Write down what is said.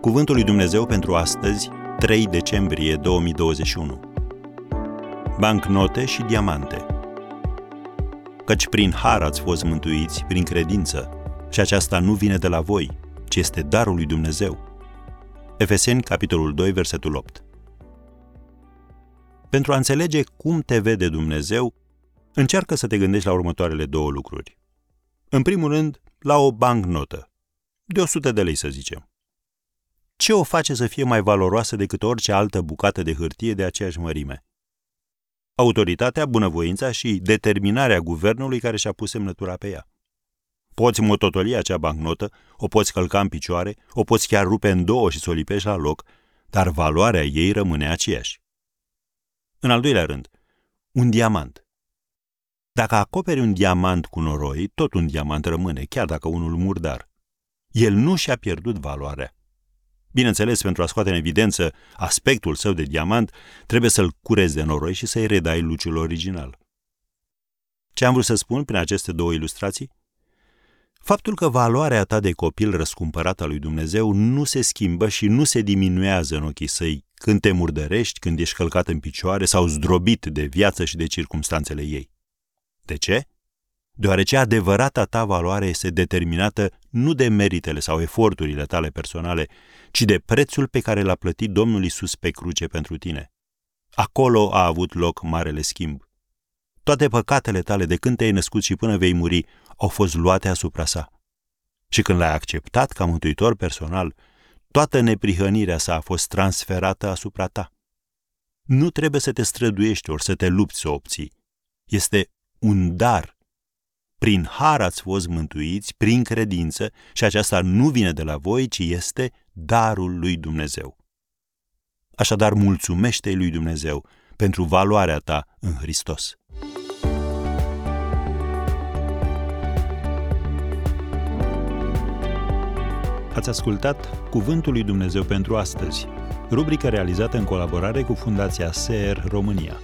Cuvântul lui Dumnezeu pentru astăzi, 3 decembrie 2021. Bancnote și diamante. Căci prin har ați fost mântuiți, prin credință, și aceasta nu vine de la voi, ci este darul lui Dumnezeu. Efeseni, capitolul 2, versetul 8. Pentru a înțelege cum te vede Dumnezeu, încearcă să te gândești la următoarele două lucruri. În primul rând, la o bancnotă, de 100 de lei să zicem. Ce o face să fie mai valoroasă decât orice altă bucată de hârtie de aceeași mărime? Autoritatea, bunăvoința și determinarea guvernului care și-a pus semnătura pe ea. Poți mototoli acea bancnotă, o poți călca în picioare, o poți chiar rupe în două și să o lipești la loc, dar valoarea ei rămâne aceeași. În al doilea rând, un diamant. Dacă acoperi un diamant cu noroi, tot un diamant rămâne, chiar dacă unul murdar. El nu și-a pierdut valoarea. Bineînțeles, pentru a scoate în evidență aspectul său de diamant, trebuie să-l curezi de noroi și să-i redai luciul original. Ce am vrut să spun prin aceste două ilustrații? Faptul că valoarea ta de copil răscumpărat al lui Dumnezeu nu se schimbă și nu se diminuează în ochii săi când te murdărești, când ești călcat în picioare sau zdrobit de viață și de circumstanțele ei. De ce? Deoarece adevărata ta valoare este determinată nu de meritele sau eforturile tale personale, ci de prețul pe care l-a plătit Domnul Isus pe cruce pentru tine. Acolo a avut loc marele schimb. Toate păcatele tale de când te-ai născut și până vei muri au fost luate asupra sa. Și când l-ai acceptat ca mântuitor personal, toată neprihănirea sa a fost transferată asupra ta. Nu trebuie să te străduiești ori să te lupți să o obții. Este un dar. Prin har ați fost mântuiți, prin credință, și aceasta nu vine de la voi, ci este darul lui Dumnezeu. Așadar, mulțumește lui Dumnezeu pentru valoarea ta în Hristos. Ați ascultat Cuvântul lui Dumnezeu pentru astăzi, rubrica realizată în colaborare cu Fundația SER România.